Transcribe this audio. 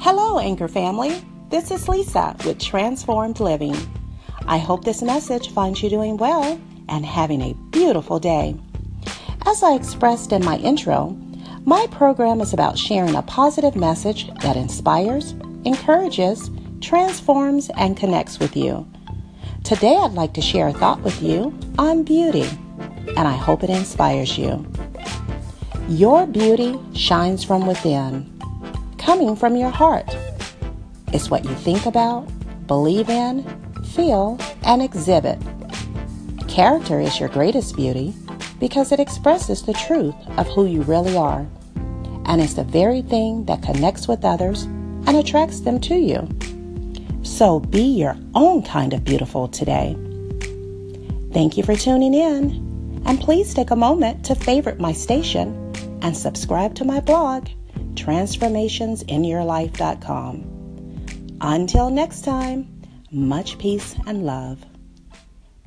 Hello, Anchor family. This is Lisa with Transformed Living. I hope this message finds you doing well and having a beautiful day. As I expressed in my intro, my program is about sharing a positive message that inspires, encourages, transforms, and connects with you. Today, I'd like to share a thought with you on beauty, and I hope it inspires you. Your beauty shines from within, coming from your heart. It's what you think about, believe in, feel, and exhibit. Character is your greatest beauty because it expresses the truth of who you really are. And it's the very thing that connects with others and attracts them to you. So be your own kind of beautiful today. Thank you for tuning in. And please take a moment to favorite my station and subscribe to my blog, transformationsinyourlife.com. Until next time, much peace and love.